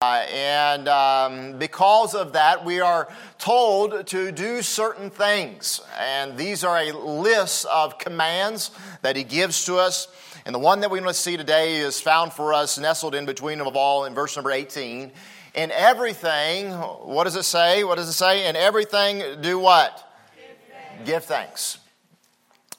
Uh, and um, because of that, we are told to do certain things. And these are a list of commands that he gives to us. And the one that we want to see today is found for us, nestled in between them of all, in verse number 18. In everything, what does it say? What does it say? In everything, do what? Give thanks. Give thanks.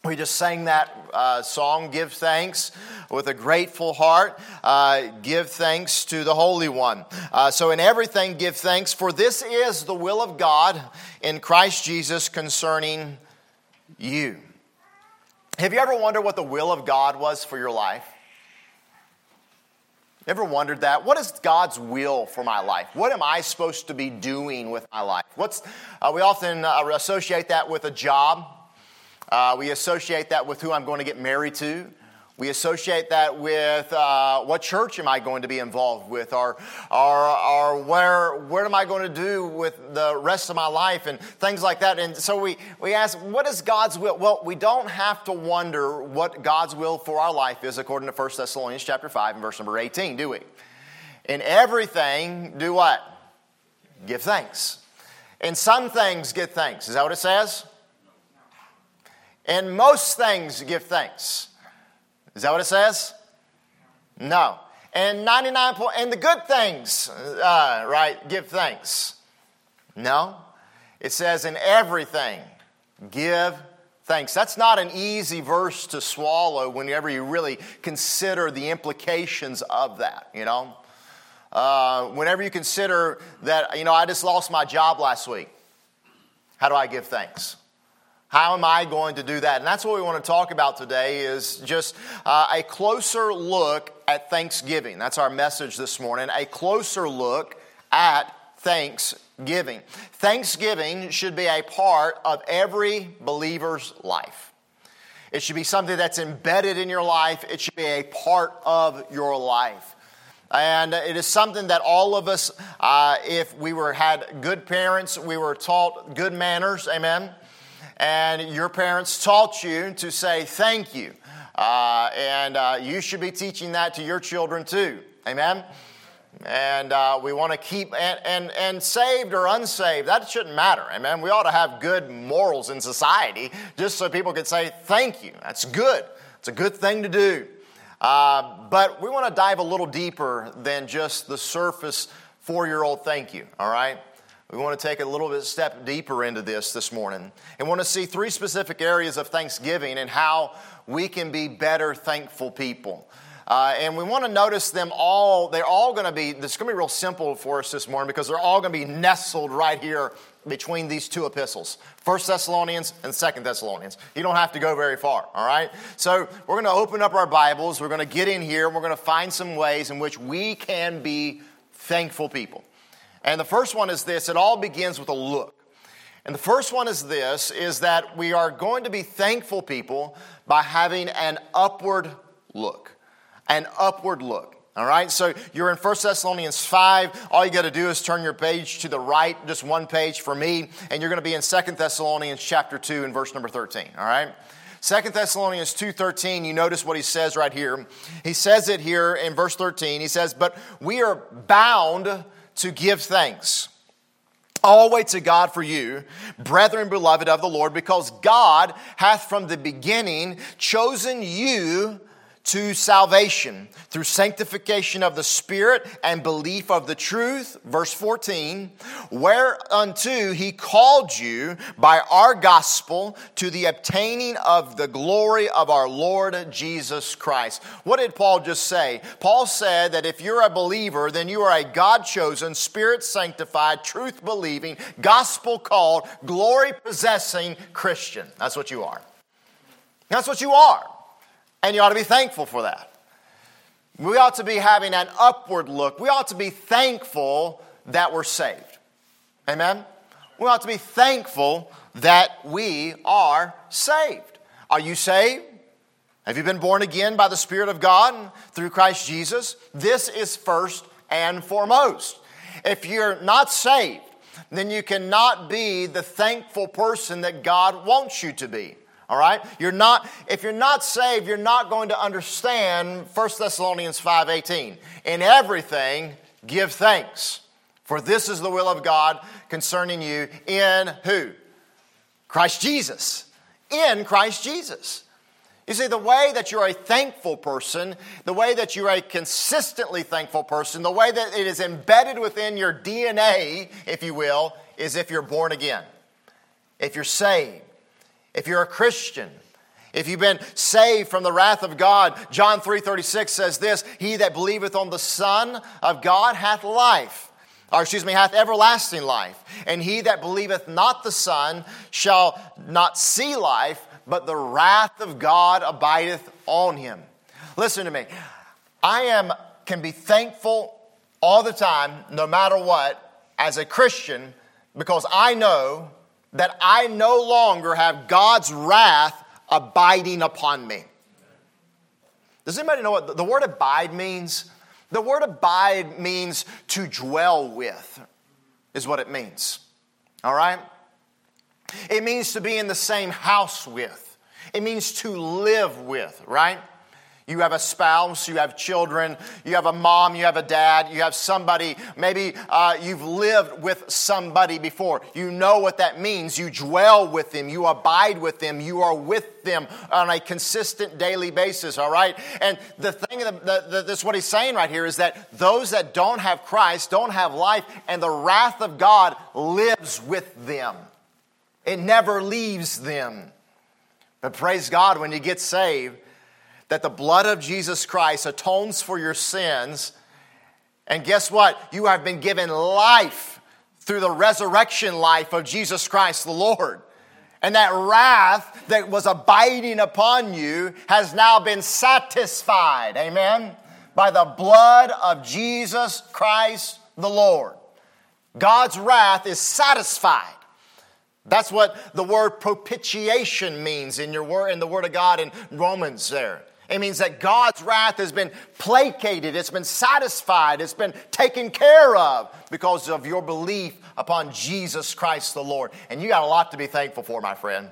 We just sang that uh, song, Give Thanks, with a grateful heart. Uh, give thanks to the Holy One. Uh, so, in everything, give thanks, for this is the will of God in Christ Jesus concerning you. Have you ever wondered what the will of God was for your life? Ever wondered that? What is God's will for my life? What am I supposed to be doing with my life? What's, uh, we often uh, associate that with a job uh, we associate that with who I'm going to get married to. We associate that with uh, what church am I going to be involved with, or, or, or where, where am I going to do with the rest of my life, and things like that. And so we, we ask, what is God's will? Well, we don't have to wonder what God's will for our life is according to 1 Thessalonians chapter 5 and verse number 18, do we? In everything, do what? Give thanks. In some things, give thanks. Is that what it says? In most things, give thanks. Is that what it says? No. And 99 point, and the good things, uh, right, give thanks. No. It says in everything, give thanks. That's not an easy verse to swallow whenever you really consider the implications of that, you know. Uh, whenever you consider that, you know, I just lost my job last week. How do I give thanks? How am I going to do that? And that's what we want to talk about today is just uh, a closer look at Thanksgiving. That's our message this morning. A closer look at Thanksgiving. Thanksgiving should be a part of every believer's life. It should be something that's embedded in your life. It should be a part of your life. And it is something that all of us, uh, if we were had good parents, we were taught good manners, amen and your parents taught you to say thank you. Uh, and uh, you should be teaching that to your children too. Amen? And uh, we want to keep, and, and, and saved or unsaved, that shouldn't matter. Amen? We ought to have good morals in society just so people can say thank you. That's good. It's a good thing to do. Uh, but we want to dive a little deeper than just the surface four year old thank you, all right? We want to take a little bit step deeper into this this morning and want to see three specific areas of thanksgiving and how we can be better thankful people. Uh, and we want to notice them all. They're all going to be, this is going to be real simple for us this morning because they're all going to be nestled right here between these two epistles First Thessalonians and Second Thessalonians. You don't have to go very far, all right? So we're going to open up our Bibles. We're going to get in here. And we're going to find some ways in which we can be thankful people. And the first one is this it all begins with a look. And the first one is this is that we are going to be thankful people by having an upward look. An upward look. All right, so you're in 1 Thessalonians 5. All you got to do is turn your page to the right, just one page for me, and you're going to be in 2 Thessalonians chapter 2 and verse number 13. All right? 2 Thessalonians 2:13, you notice what he says right here. He says it here in verse 13. He says, "But we are bound to give thanks. Always to God for you, brethren beloved of the Lord, because God hath from the beginning chosen you to salvation through sanctification of the Spirit and belief of the truth. Verse 14, whereunto he called you by our gospel to the obtaining of the glory of our Lord Jesus Christ. What did Paul just say? Paul said that if you're a believer, then you are a God chosen, Spirit sanctified, truth believing, gospel called, glory possessing Christian. That's what you are. That's what you are. And you ought to be thankful for that. We ought to be having an upward look. We ought to be thankful that we're saved. Amen? We ought to be thankful that we are saved. Are you saved? Have you been born again by the Spirit of God through Christ Jesus? This is first and foremost. If you're not saved, then you cannot be the thankful person that God wants you to be. All right? You're not, if you're not saved, you're not going to understand 1 Thessalonians 5.18. In everything, give thanks. For this is the will of God concerning you in who? Christ Jesus. In Christ Jesus. You see, the way that you're a thankful person, the way that you're a consistently thankful person, the way that it is embedded within your DNA, if you will, is if you're born again, if you're saved, if you're a Christian, if you've been saved from the wrath of God. John 3:36 says this, "He that believeth on the Son of God hath life." or excuse me, hath everlasting life. And he that believeth not the Son shall not see life, but the wrath of God abideth on him. Listen to me. I am can be thankful all the time, no matter what, as a Christian, because I know that I no longer have God's wrath abiding upon me. Does anybody know what the word abide means? The word abide means to dwell with, is what it means. All right? It means to be in the same house with, it means to live with, right? You have a spouse, you have children, you have a mom, you have a dad, you have somebody, maybe uh, you've lived with somebody before. You know what that means. You dwell with them, you abide with them, you are with them on a consistent daily basis, all right? And the thing, that, that's what he's saying right here is that those that don't have Christ don't have life, and the wrath of God lives with them, it never leaves them. But praise God, when you get saved, that the blood of Jesus Christ atones for your sins. And guess what? You have been given life through the resurrection life of Jesus Christ the Lord. And that wrath that was abiding upon you has now been satisfied. Amen? By the blood of Jesus Christ the Lord. God's wrath is satisfied. That's what the word propitiation means in your word in the word of God in Romans there. It means that God's wrath has been placated, it's been satisfied, it's been taken care of because of your belief upon Jesus Christ the Lord. And you got a lot to be thankful for, my friend.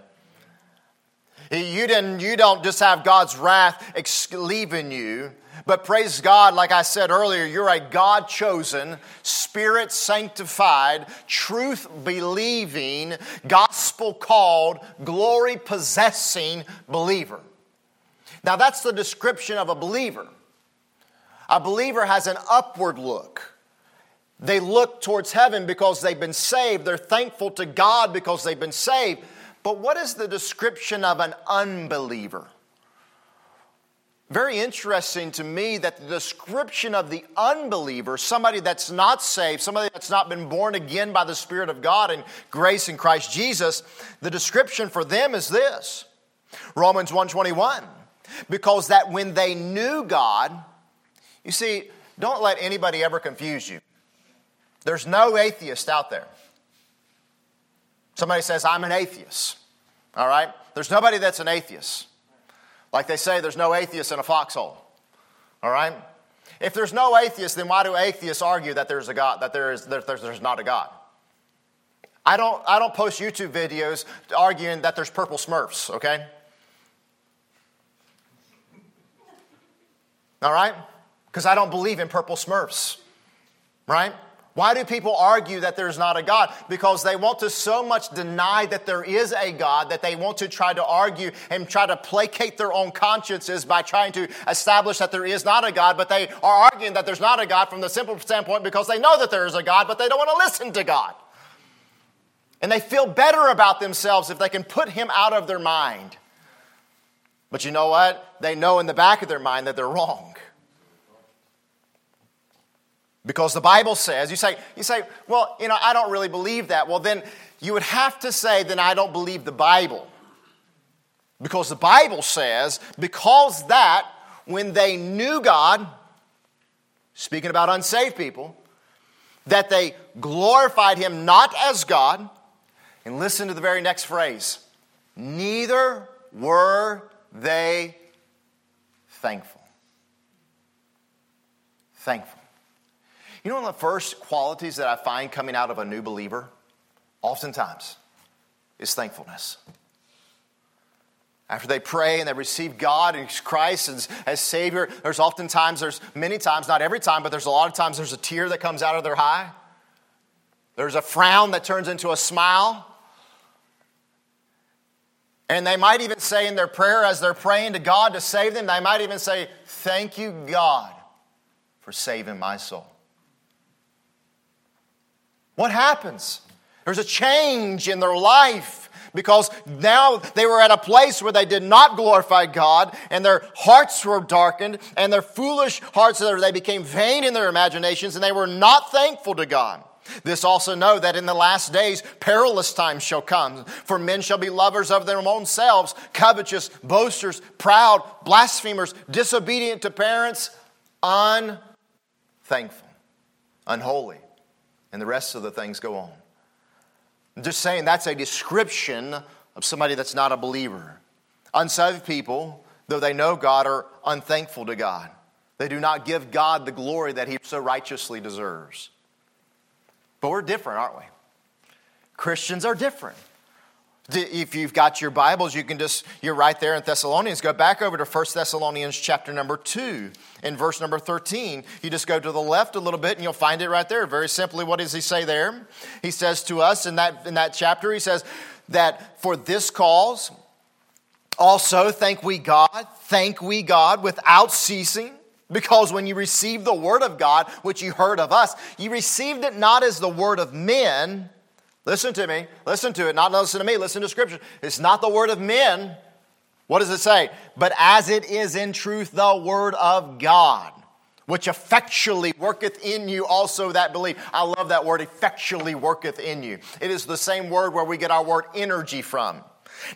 You, didn't, you don't just have God's wrath leaving you, but praise God, like I said earlier, you're a God chosen, spirit sanctified, truth believing, gospel called, glory possessing believer. Now, that's the description of a believer. A believer has an upward look. They look towards heaven because they've been saved. They're thankful to God because they've been saved. But what is the description of an unbeliever? Very interesting to me that the description of the unbeliever, somebody that's not saved, somebody that's not been born again by the Spirit of God and grace in Christ Jesus, the description for them is this. Romans 121 because that when they knew God, you see, don't let anybody ever confuse you. There's no atheist out there. Somebody says, I'm an atheist. All right? There's nobody that's an atheist. Like they say, there's no atheist in a foxhole. All right? If there's no atheist, then why do atheists argue that there's a God, that there is, there, there's, there's not a God? I don't, I don't post YouTube videos arguing that there's purple smurfs, okay? All right? Because I don't believe in purple smurfs. Right? Why do people argue that there's not a God? Because they want to so much deny that there is a God that they want to try to argue and try to placate their own consciences by trying to establish that there is not a God, but they are arguing that there's not a God from the simple standpoint because they know that there is a God, but they don't want to listen to God. And they feel better about themselves if they can put him out of their mind. But you know what? They know in the back of their mind that they're wrong. Because the Bible says, you say, you say, well, you know, I don't really believe that. Well, then you would have to say, then I don't believe the Bible. Because the Bible says, because that when they knew God, speaking about unsaved people, that they glorified him not as God, and listen to the very next phrase, neither were they thankful. Thankful. You know, one of the first qualities that I find coming out of a new believer, oftentimes, is thankfulness. After they pray and they receive God and Christ as, as Savior, there's oftentimes, there's many times, not every time, but there's a lot of times there's a tear that comes out of their eye. There's a frown that turns into a smile. And they might even say in their prayer as they're praying to God to save them, they might even say, Thank you, God, for saving my soul. What happens? There's a change in their life because now they were at a place where they did not glorify God and their hearts were darkened and their foolish hearts, they became vain in their imaginations and they were not thankful to God. This also know that in the last days perilous times shall come, for men shall be lovers of their own selves, covetous, boasters, proud, blasphemers, disobedient to parents, unthankful, unholy. And the rest of the things go on. I'm just saying that's a description of somebody that's not a believer. Unsaved people, though they know God, are unthankful to God. They do not give God the glory that He so righteously deserves. But we're different, aren't we? Christians are different. If you've got your Bibles, you can just, you're right there in Thessalonians. Go back over to 1 Thessalonians chapter number 2 in verse number 13. You just go to the left a little bit and you'll find it right there. Very simply, what does he say there? He says to us in that, in that chapter, he says that for this cause, also thank we God, thank we God without ceasing because when you received the word of God, which you heard of us, you received it not as the word of men. Listen to me. Listen to it. Not listen to me. Listen to Scripture. It's not the word of men. What does it say? But as it is in truth the word of God, which effectually worketh in you also that belief. I love that word, effectually worketh in you. It is the same word where we get our word energy from.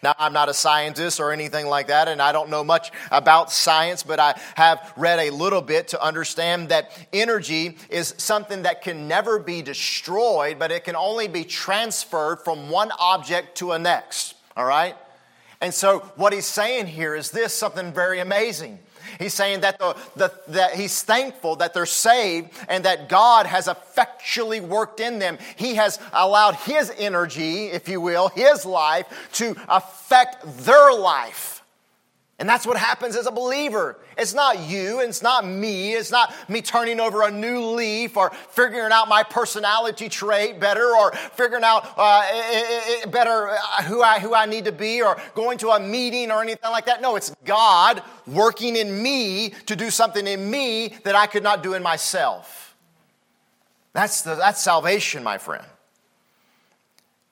Now, I'm not a scientist or anything like that, and I don't know much about science, but I have read a little bit to understand that energy is something that can never be destroyed, but it can only be transferred from one object to a next. All right? And so, what he's saying here is this something very amazing. He's saying that, the, the, that he's thankful that they're saved and that God has effectually worked in them. He has allowed his energy, if you will, his life to affect their life. And that's what happens as a believer. It's not you, it's not me, it's not me turning over a new leaf or figuring out my personality trait better or figuring out uh, better uh, who I, who I need to be or going to a meeting or anything like that. No, it's God working in me to do something in me that I could not do in myself. That's, the, that's salvation, my friend.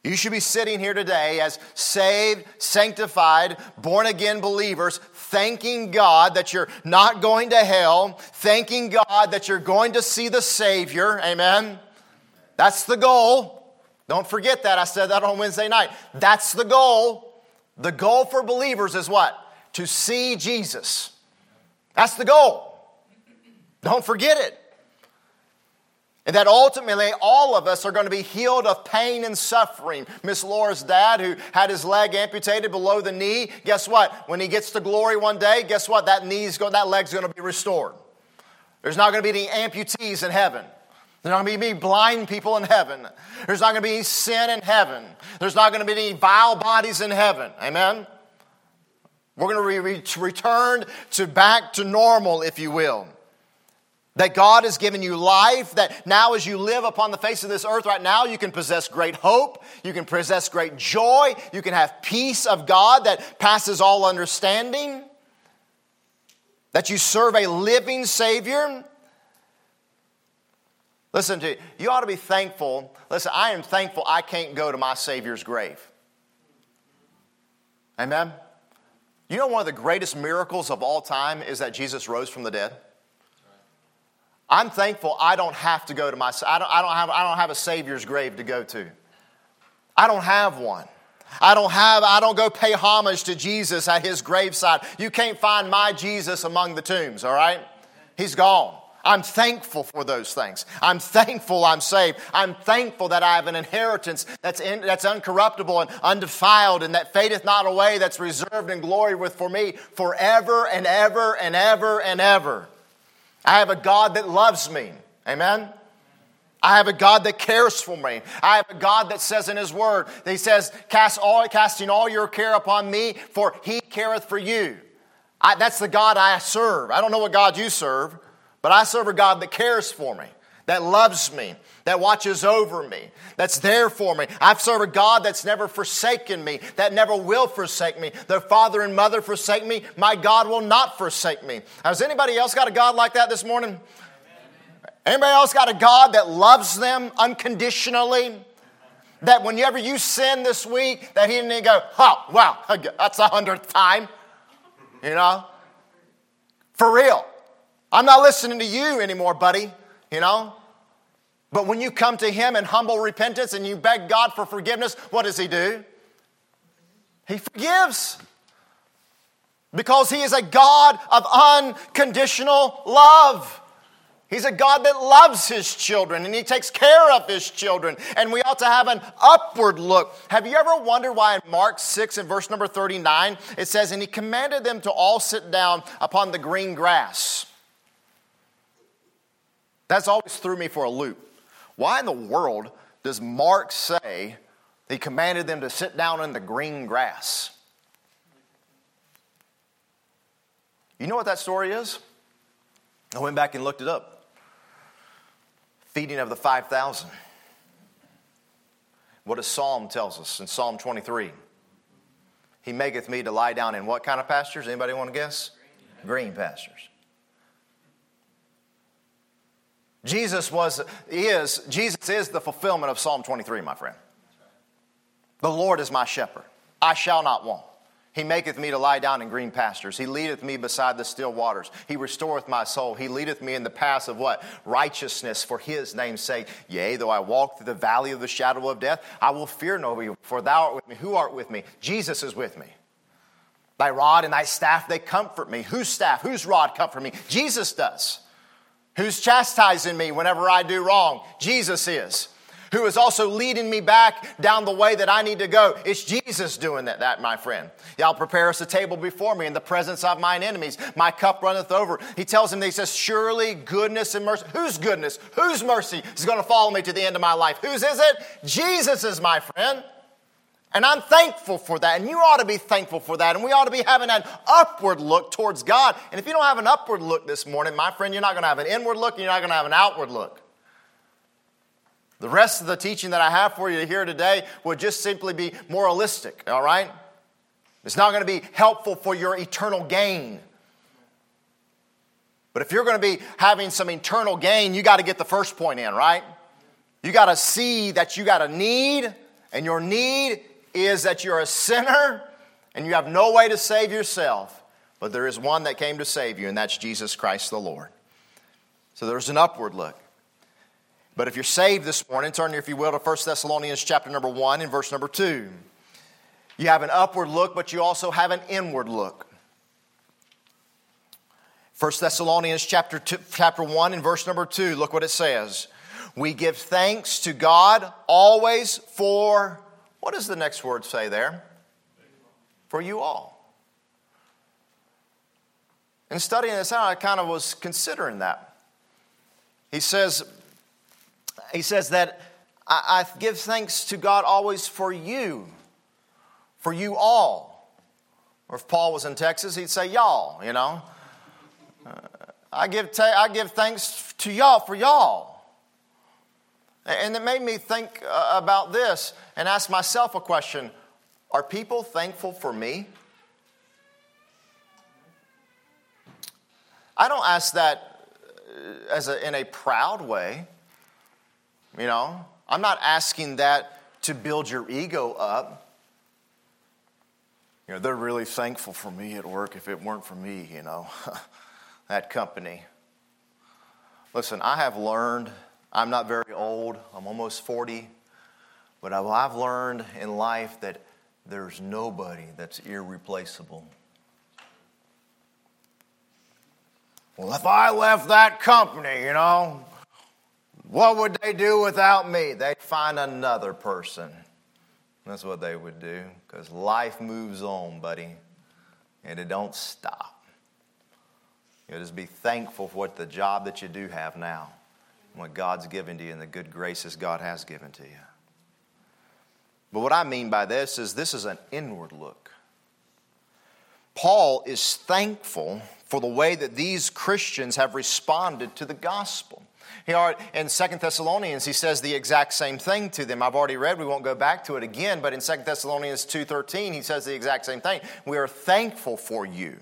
You should be sitting here today as saved, sanctified, born again believers, thanking God that you're not going to hell, thanking God that you're going to see the Savior. Amen. That's the goal. Don't forget that. I said that on Wednesday night. That's the goal. The goal for believers is what? To see Jesus. That's the goal. Don't forget it. And that ultimately all of us are going to be healed of pain and suffering. Miss Laura's dad, who had his leg amputated below the knee, guess what? When he gets to glory one day, guess what? That knee's going, that leg's going to be restored. There's not going to be any amputees in heaven. There's not going to be any blind people in heaven. There's not going to be any sin in heaven. There's not going to be any vile bodies in heaven. Amen? We're going to be returned to back to normal, if you will. That God has given you life, that now as you live upon the face of this earth right now, you can possess great hope, you can possess great joy, you can have peace of God that passes all understanding, that you serve a living Savior. Listen to you, you ought to be thankful. Listen, I am thankful I can't go to my Savior's grave. Amen? You know, one of the greatest miracles of all time is that Jesus rose from the dead. I'm thankful I don't have to go to my, I don't, I don't, have, I don't have a Savior's grave to go to. I don't have one. I don't have, I don't go pay homage to Jesus at his graveside. You can't find my Jesus among the tombs, all right? He's gone. I'm thankful for those things. I'm thankful I'm saved. I'm thankful that I have an inheritance that's, in, that's uncorruptible and undefiled and that fadeth not away, that's reserved in glory with for me forever and ever and ever and ever. I have a God that loves me. Amen. I have a God that cares for me. I have a God that says in His Word, He says, Cast all, casting all your care upon me, for He careth for you. I, that's the God I serve. I don't know what God you serve, but I serve a God that cares for me, that loves me, that watches over me, that's there for me. I've served a God that's never forsaken me, that never will forsake me. Their father and mother forsake me, my God will not forsake me. Has anybody else got a God like that this morning? Anybody else got a God that loves them unconditionally? That whenever you sin this week, that He didn't go, oh, wow, that's a hundredth time. You know? For real. I'm not listening to you anymore, buddy. You know? But when you come to Him in humble repentance and you beg God for forgiveness, what does He do? He forgives. Because He is a God of unconditional love. He's a God that loves his children and he takes care of his children. And we ought to have an upward look. Have you ever wondered why in Mark 6 and verse number 39 it says, And he commanded them to all sit down upon the green grass? That's always threw me for a loop. Why in the world does Mark say he commanded them to sit down in the green grass? You know what that story is? I went back and looked it up feeding of the 5,000. What does Psalm tells us in Psalm 23? He maketh me to lie down in what kind of pastures? Anybody want to guess? Green pastures. Jesus was is Jesus is the fulfillment of Psalm 23, my friend. The Lord is my shepherd. I shall not want. He maketh me to lie down in green pastures. He leadeth me beside the still waters. He restoreth my soul. He leadeth me in the paths of what? Righteousness for his name's sake. Yea, though I walk through the valley of the shadow of death, I will fear no evil, for thou art with me. Who art with me? Jesus is with me. Thy rod and thy staff, they comfort me. Whose staff, whose rod comfort me? Jesus does. Who's chastising me whenever I do wrong? Jesus is who is also leading me back down the way that I need to go. It's Jesus doing that, that my friend. Y'all prepare us a table before me in the presence of mine enemies. My cup runneth over. He tells him, he says, Surely goodness and mercy. Whose goodness? Whose mercy is going to follow me to the end of my life? Whose is it? Jesus is my friend. And I'm thankful for that. And you ought to be thankful for that. And we ought to be having an upward look towards God. And if you don't have an upward look this morning, my friend, you're not going to have an inward look and you're not going to have an outward look. The rest of the teaching that I have for you here today would just simply be moralistic, all right? It's not going to be helpful for your eternal gain. But if you're going to be having some eternal gain, you got to get the first point in, right? You got to see that you got a need, and your need is that you're a sinner and you have no way to save yourself. But there is one that came to save you, and that's Jesus Christ the Lord. So there's an upward look. But if you're saved this morning, turn, if you will, to 1 Thessalonians chapter number 1 and verse number 2. You have an upward look, but you also have an inward look. 1 Thessalonians chapter, two, chapter 1 and verse number 2, look what it says. We give thanks to God always for, what does the next word say there? For you all. In studying this out, I kind of was considering that. He says, he says that I, I give thanks to God always for you, for you all. Or if Paul was in Texas, he'd say y'all, you know. Uh, I, give ta- I give thanks to y'all for y'all. And it made me think uh, about this and ask myself a question Are people thankful for me? I don't ask that uh, as a, in a proud way. You know, I'm not asking that to build your ego up. You know, they're really thankful for me at work if it weren't for me, you know, that company. Listen, I have learned, I'm not very old, I'm almost 40, but I've learned in life that there's nobody that's irreplaceable. Well, if I left that company, you know, what would they do without me? They'd find another person. That's what they would do because life moves on, buddy, and it don't stop. You just be thankful for what the job that you do have now, what God's given to you, and the good graces God has given to you. But what I mean by this is this is an inward look. Paul is thankful for the way that these Christians have responded to the gospel. Here in Second Thessalonians, he says the exact same thing to them. I've already read, we won't go back to it again, but in Second Thessalonians 2.13, he says the exact same thing. We are thankful for you.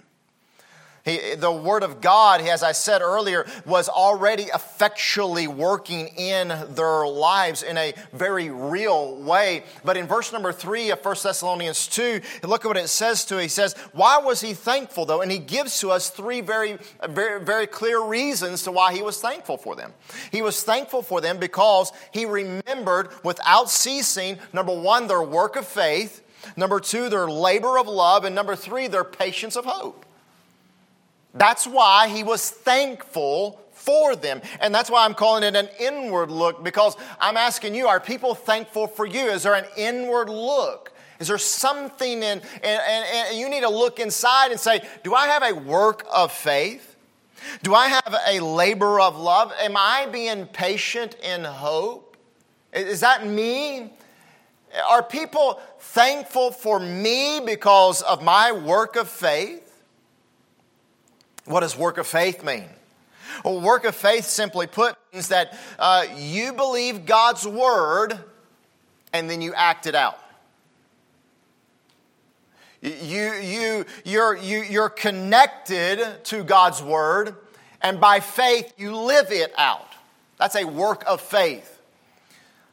He, the Word of God, as I said earlier, was already effectually working in their lives in a very real way. But in verse number three of 1 Thessalonians 2, look at what it says to it. He says, Why was he thankful though? And he gives to us three very, very, very clear reasons to why he was thankful for them. He was thankful for them because he remembered without ceasing, number one, their work of faith, number two, their labor of love, and number three, their patience of hope. That's why he was thankful for them. And that's why I'm calling it an inward look because I'm asking you, are people thankful for you? Is there an inward look? Is there something in, and, and, you need to look inside and say, do I have a work of faith? Do I have a labor of love? Am I being patient in hope? Is that me? Are people thankful for me because of my work of faith? What does work of faith mean? Well, work of faith, simply put, means that uh, you believe God's word and then you act it out. You, you, you're, you, you're connected to God's word, and by faith, you live it out. That's a work of faith.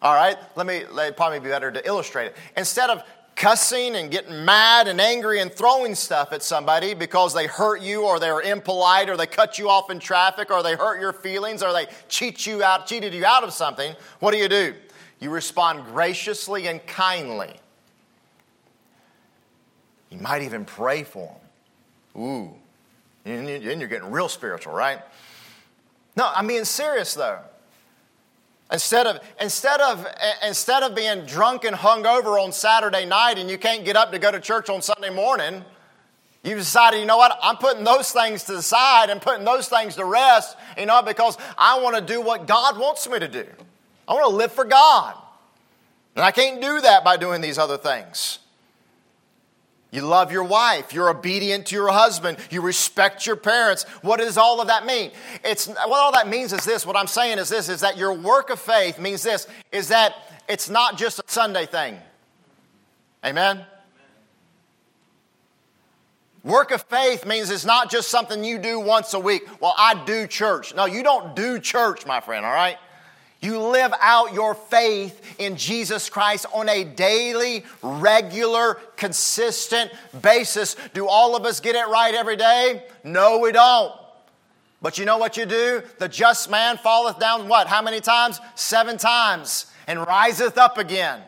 All right, let me, let probably be better to illustrate it. Instead of cussing and getting mad and angry and throwing stuff at somebody because they hurt you or they're impolite or they cut you off in traffic or they hurt your feelings or they cheat you out, cheated you out of something, what do you do? You respond graciously and kindly. You might even pray for them. Ooh, and you're getting real spiritual, right? No, I'm being serious though. Instead of, instead, of, instead of being drunk and hungover on Saturday night and you can't get up to go to church on Sunday morning, you decided, you know what, I'm putting those things to the side and putting those things to rest, you know, because I want to do what God wants me to do. I want to live for God. And I can't do that by doing these other things. You love your wife. You're obedient to your husband. You respect your parents. What does all of that mean? It's what all that means is this. What I'm saying is this: is that your work of faith means this: is that it's not just a Sunday thing. Amen. Work of faith means it's not just something you do once a week. Well, I do church. No, you don't do church, my friend, all right? You live out your faith in Jesus Christ on a daily, regular, consistent basis. Do all of us get it right every day? No, we don't. But you know what you do? The just man falleth down what? How many times? Seven times and riseth up again.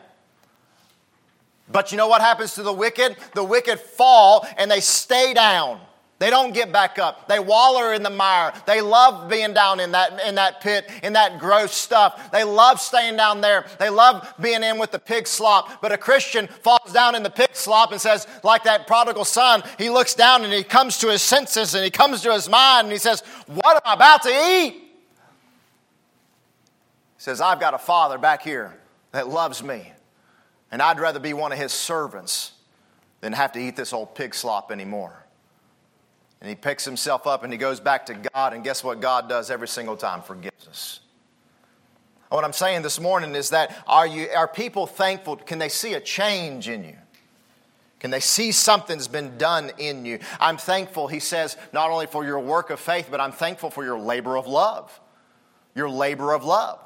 But you know what happens to the wicked? The wicked fall and they stay down. They don't get back up. They waller in the mire. They love being down in that, in that pit, in that gross stuff. They love staying down there. They love being in with the pig slop. But a Christian falls down in the pig slop and says, like that prodigal son, he looks down and he comes to his senses and he comes to his mind and he says, What am I about to eat? He says, I've got a father back here that loves me, and I'd rather be one of his servants than have to eat this old pig slop anymore. And he picks himself up and he goes back to God. And guess what God does every single time? Forgives us. What I'm saying this morning is that are, you, are people thankful? Can they see a change in you? Can they see something's been done in you? I'm thankful, he says, not only for your work of faith, but I'm thankful for your labor of love. Your labor of love.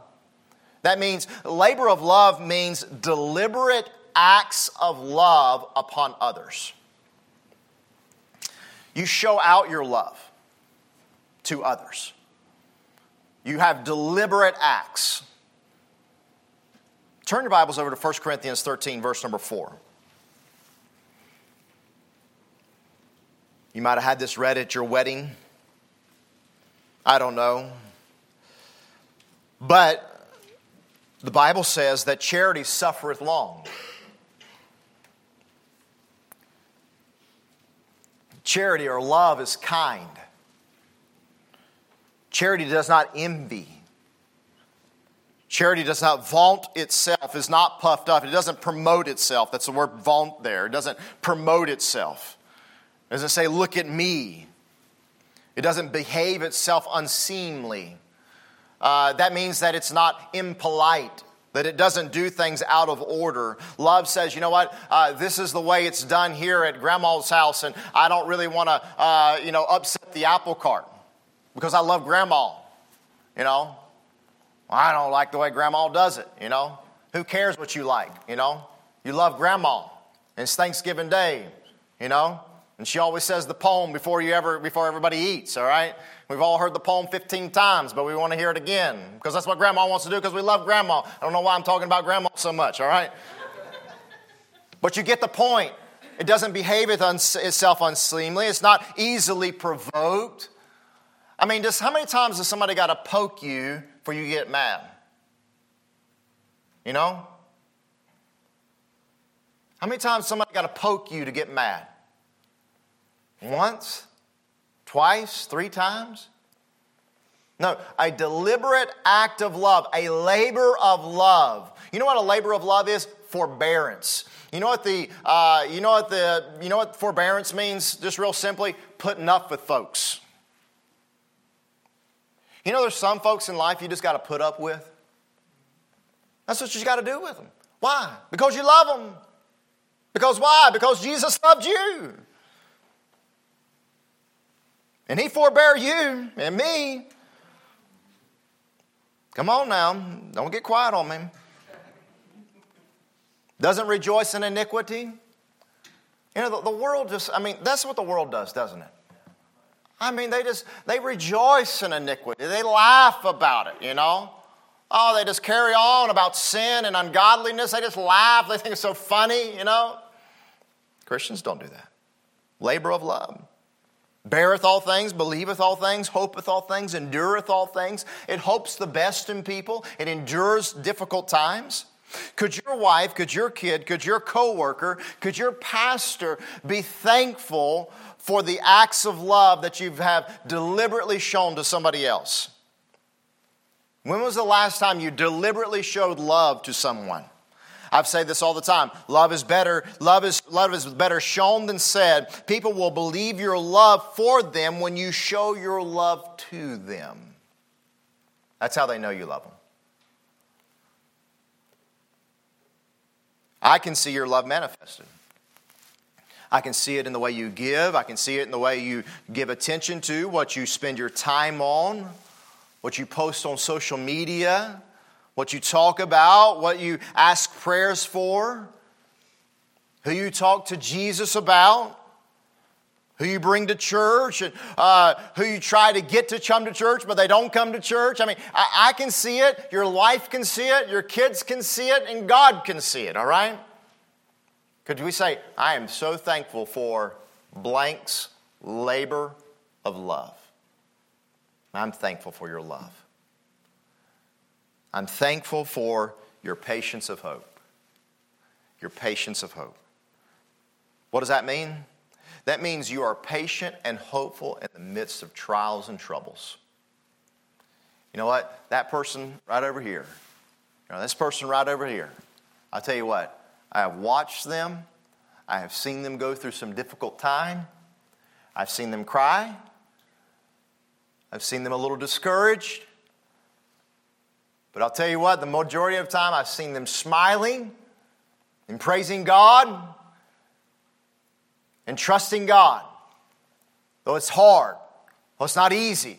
That means labor of love means deliberate acts of love upon others. You show out your love to others. You have deliberate acts. Turn your Bibles over to 1 Corinthians 13, verse number 4. You might have had this read at your wedding. I don't know. But the Bible says that charity suffereth long. Charity or love is kind. Charity does not envy. Charity does not vaunt itself, is not puffed up. It doesn't promote itself. That's the word vaunt there. It doesn't promote itself. It doesn't say, look at me. It doesn't behave itself unseemly. Uh, that means that it's not impolite, that it doesn't do things out of order. Love says, you know what, uh, this is the way it's done here at grandma's house, and I don't really want to, uh, you know, upset the apple cart because I love grandma, you know. I don't like the way grandma does it, you know. Who cares what you like, you know? You love grandma. It's Thanksgiving Day, you know? And she always says the poem before you ever before everybody eats, all right? We've all heard the poem 15 times, but we want to hear it again because that's what grandma wants to do because we love grandma. I don't know why I'm talking about grandma so much, all right? but you get the point. It doesn't behave itself unseemly. It's not easily provoked. I mean, just how many times has somebody got to poke you for you get mad? You know? How many times somebody got to poke you to get mad? Once? Twice? Three times? No, a deliberate act of love, a labor of love. You know what a labor of love is? Forbearance. You know what the uh, you know what the you know what forbearance means? Just real simply, putting up with folks. You know, there's some folks in life you just got to put up with. That's what you got to do with them. Why? Because you love them. Because why? Because Jesus loved you. And He forbear you and me. Come on now, don't get quiet on me. Doesn't rejoice in iniquity. You know, the, the world just, I mean, that's what the world does, doesn't it? I mean, they just, they rejoice in iniquity. They laugh about it, you know? Oh, they just carry on about sin and ungodliness. They just laugh. They think it's so funny, you know? Christians don't do that. Labor of love. Beareth all things, believeth all things, hopeth all things, endureth all things. It hopes the best in people. It endures difficult times. Could your wife, could your kid, could your coworker, could your pastor be thankful for the acts of love that you have deliberately shown to somebody else? When was the last time you deliberately showed love to someone? I've said this all the time. Love is better. Love is, love is better shown than said. People will believe your love for them when you show your love to them. That's how they know you love them. I can see your love manifested. I can see it in the way you give. I can see it in the way you give attention to, what you spend your time on, what you post on social media, what you talk about, what you ask prayers for, who you talk to Jesus about, who you bring to church, and uh, who you try to get to come to church, but they don't come to church. I mean, I, I can see it, your wife can see it, your kids can see it, and God can see it, all right? Could we say, I am so thankful for blank's labor of love? I'm thankful for your love. I'm thankful for your patience of hope. Your patience of hope. What does that mean? That means you are patient and hopeful in the midst of trials and troubles. You know what? That person right over here, you know, this person right over here, I'll tell you what, I have watched them, I have seen them go through some difficult time, I've seen them cry, I've seen them a little discouraged. But I'll tell you what, the majority of time I've seen them smiling and praising God and trusting God. Though it's hard, though it's not easy.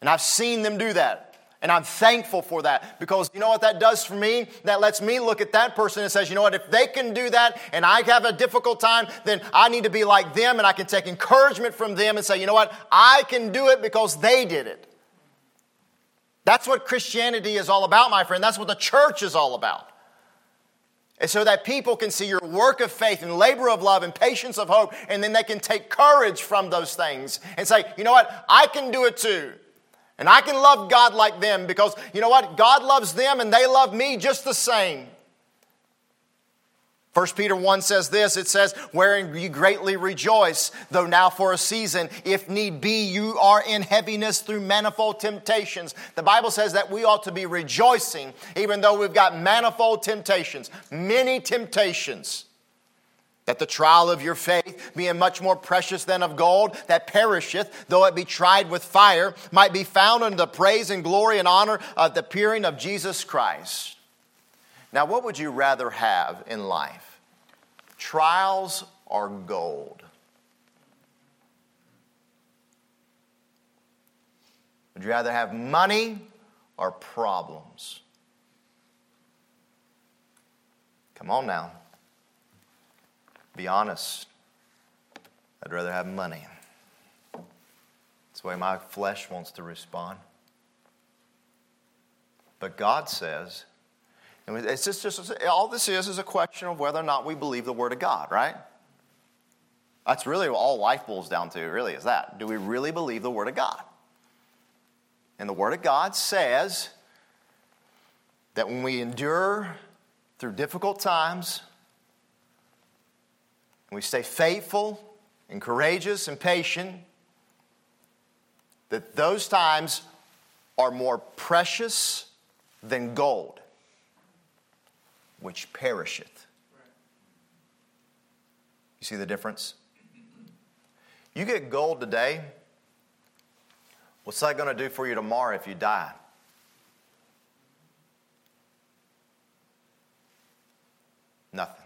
And I've seen them do that. And I'm thankful for that because you know what that does for me? That lets me look at that person and says, you know what, if they can do that and I have a difficult time, then I need to be like them and I can take encouragement from them and say, you know what, I can do it because they did it. That's what Christianity is all about, my friend. That's what the church is all about. And so that people can see your work of faith and labor of love and patience of hope, and then they can take courage from those things and say, you know what, I can do it too. And I can love God like them because, you know what, God loves them and they love me just the same. 1 Peter 1 says this it says, Wherein you greatly rejoice, though now for a season, if need be, you are in heaviness through manifold temptations. The Bible says that we ought to be rejoicing, even though we've got manifold temptations, many temptations that the trial of your faith, being much more precious than of gold that perisheth, though it be tried with fire, might be found unto the praise and glory and honor of the appearing of Jesus Christ. Now, what would you rather have in life? Trials are gold? Would you rather have money or problems? Come on now. Be honest. I'd rather have money. That's the way my flesh wants to respond. But God says, and it's just, just all this is is a question of whether or not we believe the Word of God, right? That's really what all life boils down to, really, is that. Do we really believe the Word of God? And the Word of God says that when we endure through difficult times, and we stay faithful and courageous and patient, that those times are more precious than gold, which perisheth. You see the difference? You get gold today, What's that going to do for you tomorrow if you die? Nothing.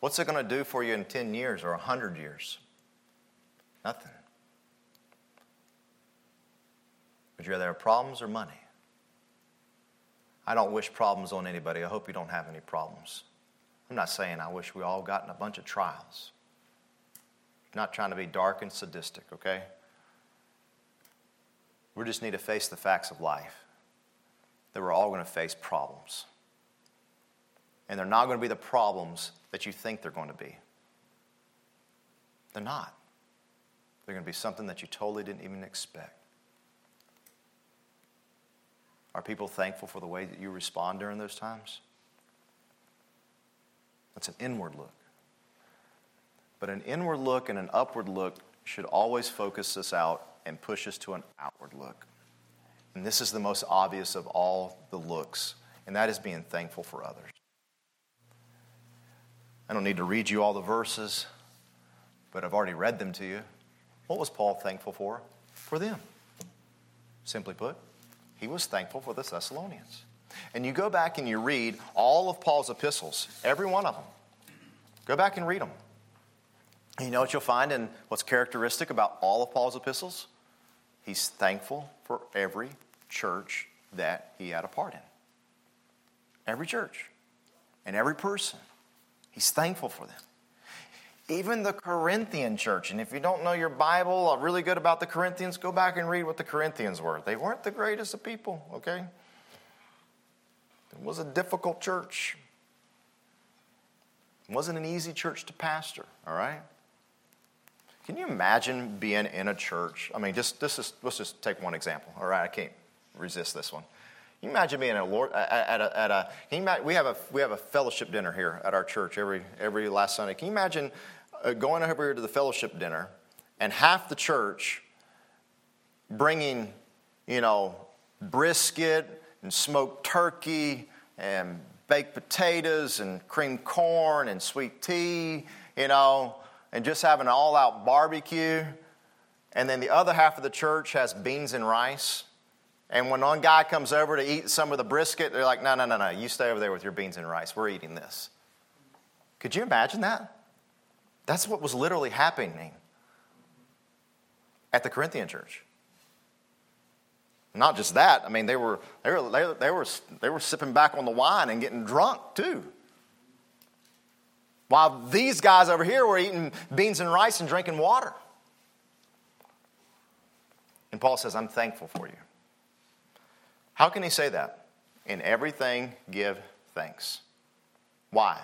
What's it going to do for you in 10 years or 100 years? Nothing. Would you rather have problems or money? I don't wish problems on anybody. I hope you don't have any problems. I'm not saying I wish we all gotten a bunch of trials. I'm not trying to be dark and sadistic, okay? We just need to face the facts of life that we're all going to face problems. And they're not going to be the problems that you think they're going to be. They're not. They're going to be something that you totally didn't even expect. Are people thankful for the way that you respond during those times? That's an inward look. But an inward look and an upward look should always focus us out and push us to an outward look. And this is the most obvious of all the looks, and that is being thankful for others. I don't need to read you all the verses, but I've already read them to you. What was Paul thankful for? For them. Simply put, he was thankful for the Thessalonians. And you go back and you read all of Paul's epistles, every one of them. Go back and read them. You know what you'll find and what's characteristic about all of Paul's epistles? He's thankful for every church that he had a part in. Every church and every person. He's thankful for them. Even the Corinthian church, and if you don't know your Bible uh, really good about the Corinthians, go back and read what the Corinthians were. They weren't the greatest of people, okay? It was a difficult church. It wasn't an easy church to pastor, all right? Can you imagine being in a church? I mean, just this is let's just take one example. All right, I can't resist this one. Can you imagine being a Lord at a, at a imagine, we have a we have a fellowship dinner here at our church every every last Sunday. Can you imagine uh, going over here to the fellowship dinner and half the church bringing you know brisket and smoked turkey and baked potatoes and creamed corn and sweet tea, you know, and just having an all out barbecue. And then the other half of the church has beans and rice. And when one guy comes over to eat some of the brisket, they're like, no, no, no, no, you stay over there with your beans and rice. We're eating this. Could you imagine that? That's what was literally happening at the Corinthian church. Not just that, I mean, they were, they were, they, were, they were, they were sipping back on the wine and getting drunk too. While these guys over here were eating beans and rice and drinking water. And Paul says, I'm thankful for you. How can he say that? In everything, give thanks. Why?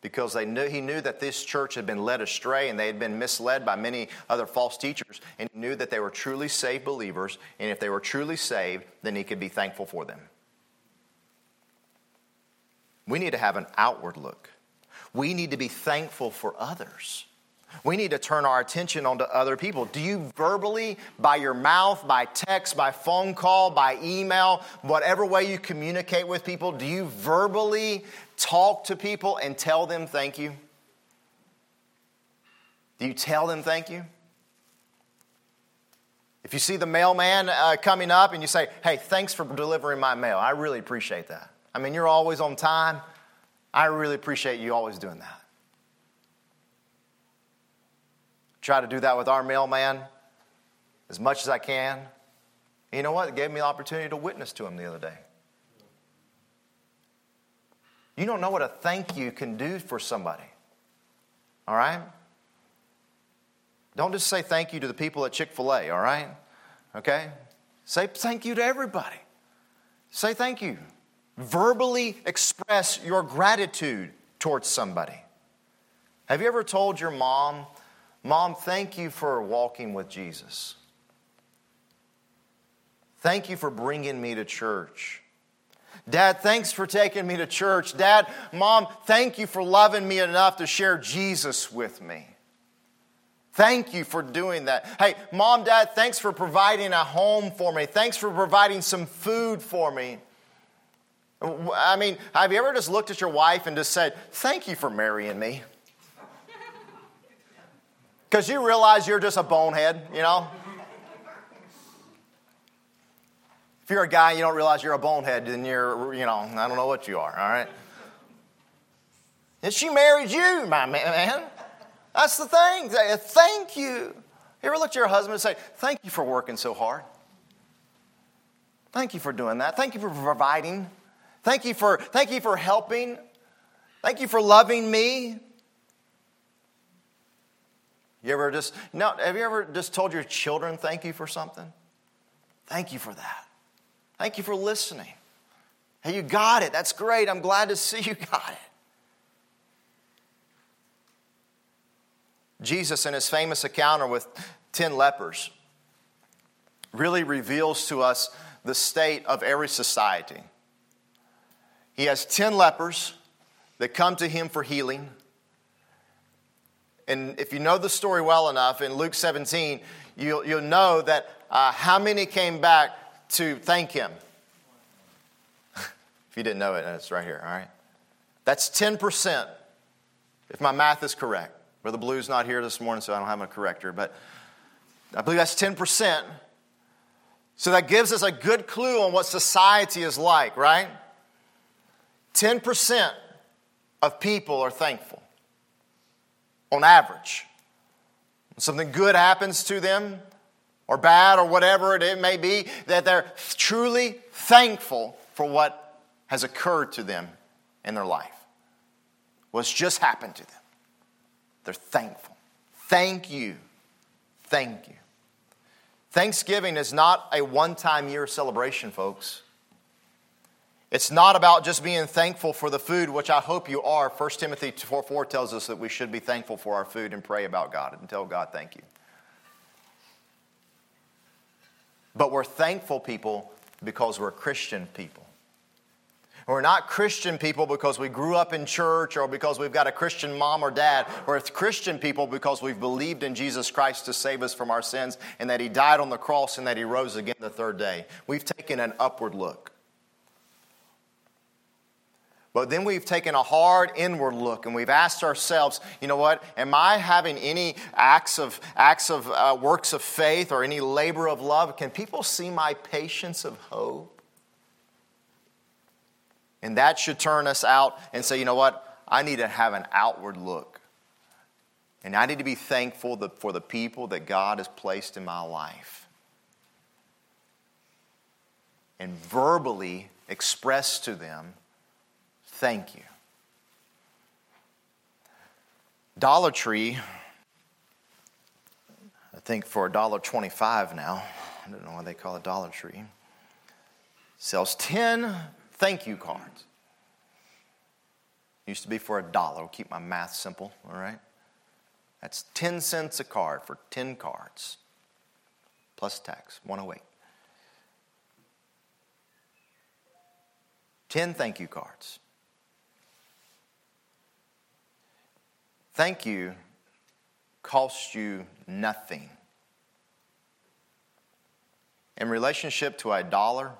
Because they knew, he knew that this church had been led astray and they had been misled by many other false teachers, and he knew that they were truly saved believers, and if they were truly saved, then he could be thankful for them. We need to have an outward look we need to be thankful for others. We need to turn our attention onto other people. Do you verbally, by your mouth, by text, by phone call, by email, whatever way you communicate with people, do you verbally talk to people and tell them thank you? Do you tell them thank you? If you see the mailman uh, coming up and you say, hey, thanks for delivering my mail, I really appreciate that. I mean, you're always on time. I really appreciate you always doing that. Try to do that with our mailman as much as I can. And you know what? It gave me the opportunity to witness to him the other day. You don't know what a thank you can do for somebody. All right? Don't just say thank you to the people at Chick fil A, all right? Okay? Say thank you to everybody. Say thank you. Verbally express your gratitude towards somebody. Have you ever told your mom, Mom, thank you for walking with Jesus? Thank you for bringing me to church. Dad, thanks for taking me to church. Dad, Mom, thank you for loving me enough to share Jesus with me. Thank you for doing that. Hey, mom, dad, thanks for providing a home for me. Thanks for providing some food for me. I mean, have you ever just looked at your wife and just said, Thank you for marrying me? Because you realize you're just a bonehead, you know? If you're a guy and you don't realize you're a bonehead, then you're, you know, I don't know what you are, all right? And she married you, my man. That's the thing. Thank you. You ever look at your husband and say, Thank you for working so hard? Thank you for doing that. Thank you for providing. Thank you for, thank you for helping. Thank you for loving me. You ever just, no, have you ever just told your children thank you for something? Thank you for that. Thank you for listening. Hey, you got it. That's great. I'm glad to see you got it. Jesus, in his famous encounter with 10 lepers, really reveals to us the state of every society. He has 10 lepers that come to him for healing. And if you know the story well enough, in Luke 17, you'll, you'll know that uh, how many came back to thank him? if you didn't know it, it's right here, all right? That's 10%, if my math is correct. Brother Blue's not here this morning, so I don't have a corrector, but I believe that's 10%. So that gives us a good clue on what society is like, right? 10% of people are thankful on average. Something good happens to them, or bad, or whatever it may be, that they're truly thankful for what has occurred to them in their life, what's just happened to them. They're thankful. Thank you. Thank you. Thanksgiving is not a one time year celebration, folks. It's not about just being thankful for the food, which I hope you are. 1 Timothy 4 4 tells us that we should be thankful for our food and pray about God and tell God thank you. But we're thankful people because we're Christian people. We're not Christian people because we grew up in church or because we've got a Christian mom or dad. We're Christian people because we've believed in Jesus Christ to save us from our sins and that He died on the cross and that He rose again the third day. We've taken an upward look. But then we've taken a hard inward look and we've asked ourselves, you know what? Am I having any acts of acts of uh, works of faith or any labor of love? Can people see my patience of hope? And that should turn us out and say, you know what? I need to have an outward look. And I need to be thankful for the people that God has placed in my life. And verbally express to them, thank you. Dollar Tree, I think for $1.25 now, I don't know why they call it Dollar Tree, sells 10 thank you cards. Used to be for a dollar. Keep my math simple, all right? That's 10 cents a card for 10 cards, plus tax, 108. 10 thank you cards. Thank you costs you nothing. In relationship to a dollar,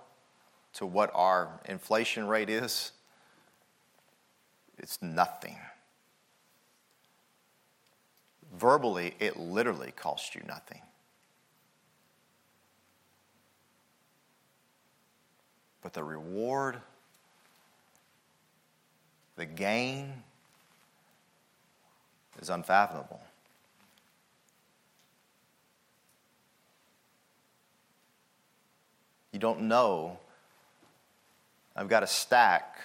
to what our inflation rate is, it's nothing. verbally, it literally costs you nothing. But the reward, the gain, is unfathomable. You don't know. I've got a stack.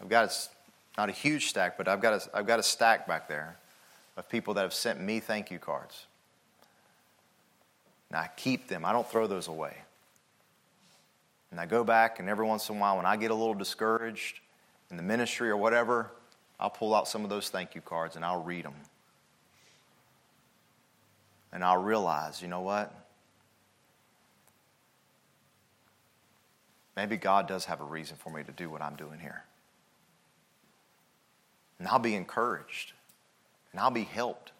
I've got a, not a huge stack, but I've got a, I've got a stack back there of people that have sent me thank you cards. And I keep them, I don't throw those away. And I go back, and every once in a while, when I get a little discouraged in the ministry or whatever, I'll pull out some of those thank you cards and I'll read them. And I'll realize, you know what? Maybe God does have a reason for me to do what I'm doing here. And I'll be encouraged and I'll be helped.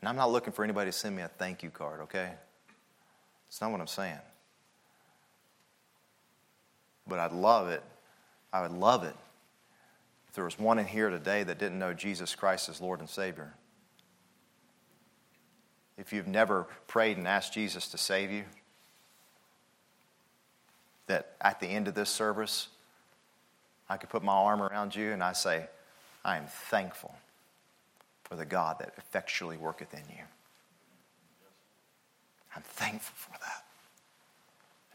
And I'm not looking for anybody to send me a thank you card, okay? That's not what I'm saying. But I'd love it. I would love it if there was one in here today that didn't know Jesus Christ as Lord and Savior. If you've never prayed and asked Jesus to save you, that at the end of this service, I could put my arm around you and I say, I am thankful for the God that effectually worketh in you. I'm thankful for that.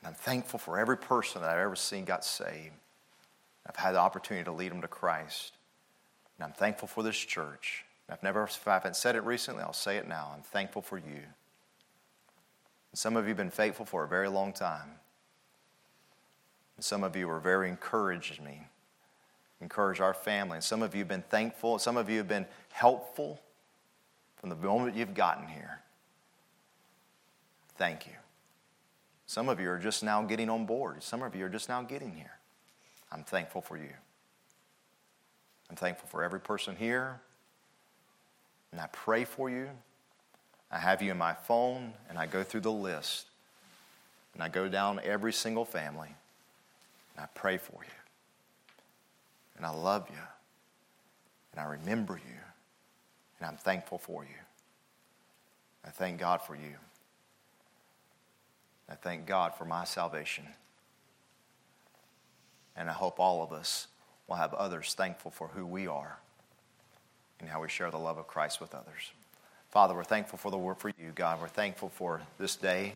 And I'm thankful for every person that I've ever seen got saved. I've had the opportunity to lead them to Christ. And I'm thankful for this church. I've never, if I haven't said it recently, I'll say it now. I'm thankful for you. And some of you have been faithful for a very long time. And some of you are very encouraged me encourage our family. And some of you have been thankful, some of you have been helpful from the moment you've gotten here. Thank you. Some of you are just now getting on board. Some of you are just now getting here. I'm thankful for you. I'm thankful for every person here. And I pray for you. I have you in my phone, and I go through the list. And I go down every single family, and I pray for you and I love you, and I remember you, and I'm thankful for you. I thank God for you. I thank God for my salvation. And I hope all of us will have others thankful for who we are and how we share the love of Christ with others. Father, we're thankful for the word for you, God. We're thankful for this day.